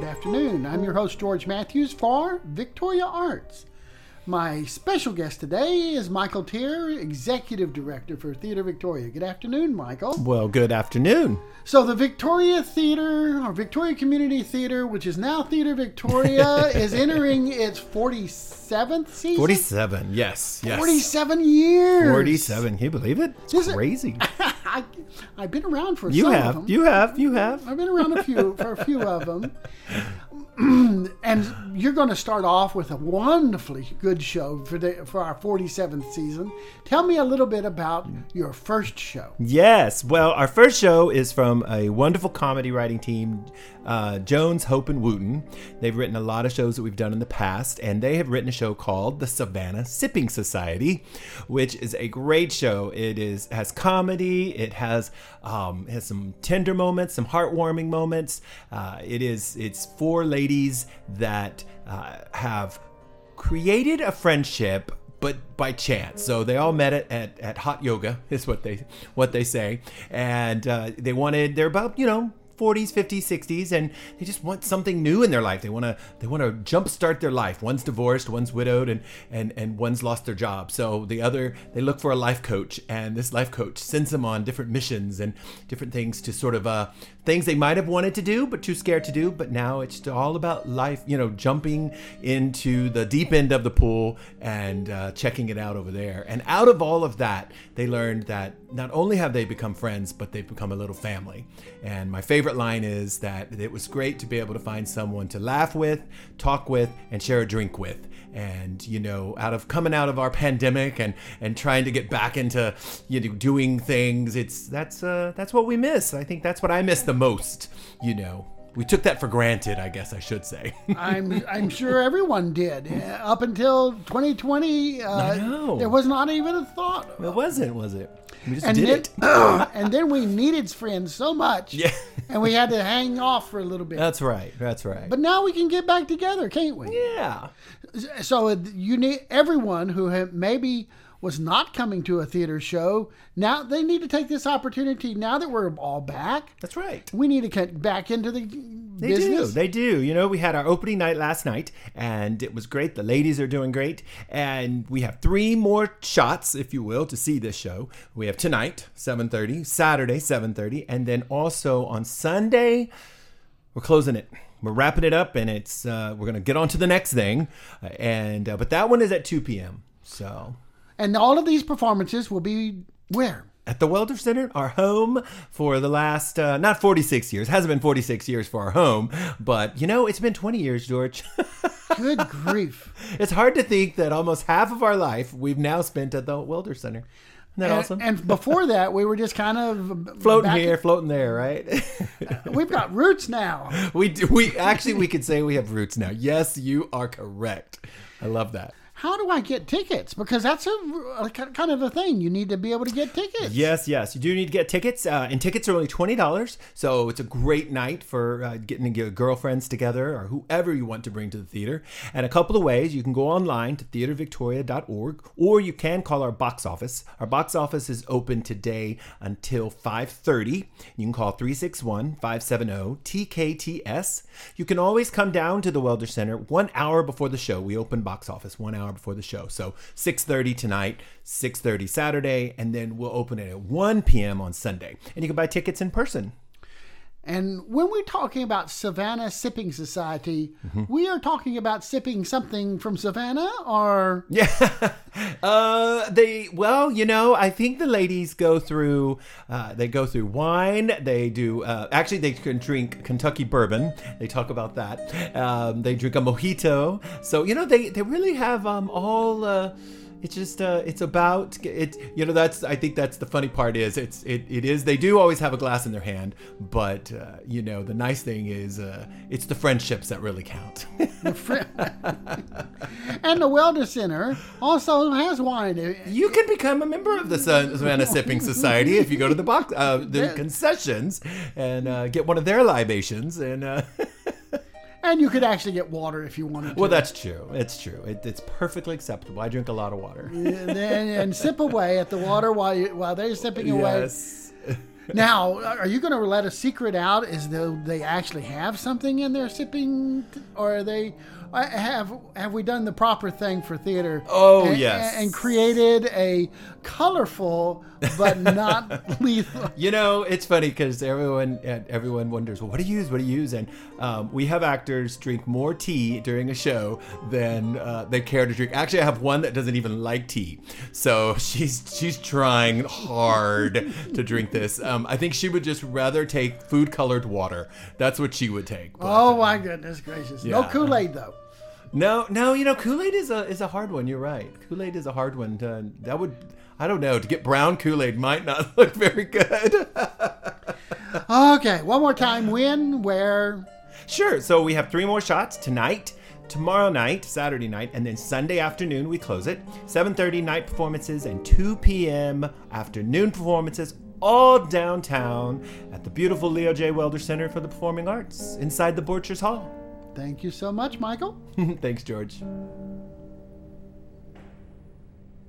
good afternoon. I'm your host, George Matthews for Victoria Arts. My special guest today is Michael Tier, Executive Director for Theater Victoria. Good afternoon, Michael. Well, good afternoon. So, the Victoria Theater, or Victoria Community Theater, which is now Theater Victoria, is entering its 47th season? 47, yes, yes. 47 years. 47, can you believe it? It's Is it- crazy. I, I've been around for you some have, of them. you have, you have. I've been around a few for a few of them. and you're going to start off with a wonderfully good show for the for our 47th season. Tell me a little bit about your first show. Yes. Well, our first show is from a wonderful comedy writing team, uh, Jones, Hope, and Wooten. They've written a lot of shows that we've done in the past, and they have written a show called The Savannah Sipping Society, which is a great show. It is has comedy. It has um, has some tender moments, some heartwarming moments. Uh, it is it's four ladies that uh, have created a friendship but by chance. So they all met at, at, at hot yoga is what they what they say. And uh, they wanted they're about you know 40s 50s 60s and they just want something new in their life. They want to they want to jumpstart their life. One's divorced one's widowed and and and one's lost their job. So the other they look for a life coach and this life coach sends them on different missions and different things to sort of uh things they might have wanted to do but too scared to do. But now it's all about life you know jumping into the deep end of the pool and uh, checking it out over there. And out of all of that they learned that not only have they become friends but they've become a little family. And my favorite line is that it was great to be able to find someone to laugh with talk with and share a drink with. And you know out of coming out of our pandemic and and trying to get back into you know doing things it's that's uh that's what we miss. I think that's what i miss the most you know we took that for granted i guess i should say I'm I'm sure everyone did Uh, up until 2020. Uh, I know. There was not even a thought. it wasn't was it we just And did then, it and then we needed friends so much, yeah and we had to hang off for a little bit. that's right that's right but now we can get back together, can't we? yeah So uh, you need everyone who maybe was not coming to a theater show now they need to take this opportunity now that we're all back. that's right We need to get back into the They business. do. They do. You know, we had our opening night last night and it was great. The ladies are doing great. And we have three more shots, if you will, to see this show. We have tonight, 7:30, Saturday, 7:30, and then also on Sunday, we're closing it. We're wrapping it up and it's uh, we're going to get on to the next thing. And uh, but that one is at 2 p.m. So, and all of these performances will be where? at the Welder Center, our home for the last uh, not 46 years. hasn't been 46 years for our home, but you know, it's been 20 years, George. Good grief. It's hard to think that almost half of our life we've now spent at the Welder Center. Isn't that And, awesome? and before that, we were just kind of floating here, floating there, right? We've got roots now. we do, we actually we could say we have roots now. Yes, you are correct. I love that. How do I get tickets? Because that's a, a kind of a thing. You need to be able to get tickets. Yes, yes, you do need to get tickets, uh, and tickets are only twenty dollars. So it's a great night for uh, getting your girlfriends together or whoever you want to bring to the theater. And a couple of ways you can go online to theatervictoria.org, or you can call our box office. Our box office is open today until five thirty. You can call 361-570-TKTS. You can always come down to the Welder Center one hour before the show. We open box office one hour before the show. So 6.30 tonight, 6.30 Saturday, and then we'll open it at 1 p.m. on Sunday. And you can buy tickets in person. And when we're talking about Savannah Sipping Society, we are talking about sipping something from Savannah or Yeah. Uh, they well, you know, I think the ladies go through. Uh, they go through wine. They do. Uh, actually, they can drink Kentucky bourbon. They talk about that. Um, they drink a mojito. So you know, they they really have um all. Uh, it's just uh, it's about it. You know, that's I think that's the funny part is it's it, it is they do always have a glass in their hand, but uh, you know the nice thing is uh, it's the friendships that really count. and the Welder Center also has wine. You can become a member of the Sa- Savannah Sipping Society if you go to the box, uh, the concessions, and uh, get one of their libations. And uh, And you could actually get water if you wanted to. well, that's true. It's true. It, it's perfectly acceptable. I drink a lot of water. and, then- and sip away at the water while you, while they're sipping away. Yes. Now, are you going to let a secret out as though they actually have something in their sipping, or are they have have we done the proper thing for theater? Oh, and, yes. and created a colorful but not lethal. You know, it's funny because everyone uh, everyone wonders, well, what do you use? What do you use? And um, we have actors drink more tea during a show than uh, they care to drink. Actually, I have one that doesn't even like tea, so she's she's trying hard to drink this. Um, I think she would just rather take food colored water. That's what she would take. But, Oh uh, my goodness gracious! No Kool Aid though. No, no, you know, Kool Aid is a is a hard one. You're right. Kool Aid is a hard one. To, that would, I don't know, to get brown Kool Aid might not look very good. Okay, one more time. When, where? sure. So we have three more shots tonight, tomorrow night, Saturday night, and then Sunday afternoon we close it. 7:30 night performances and 2 p.m. afternoon performances. All downtown at the beautiful Leo J. Welder Center for the Performing Arts inside the Borchers Hall. Thank you so much, Michael. Thanks, George.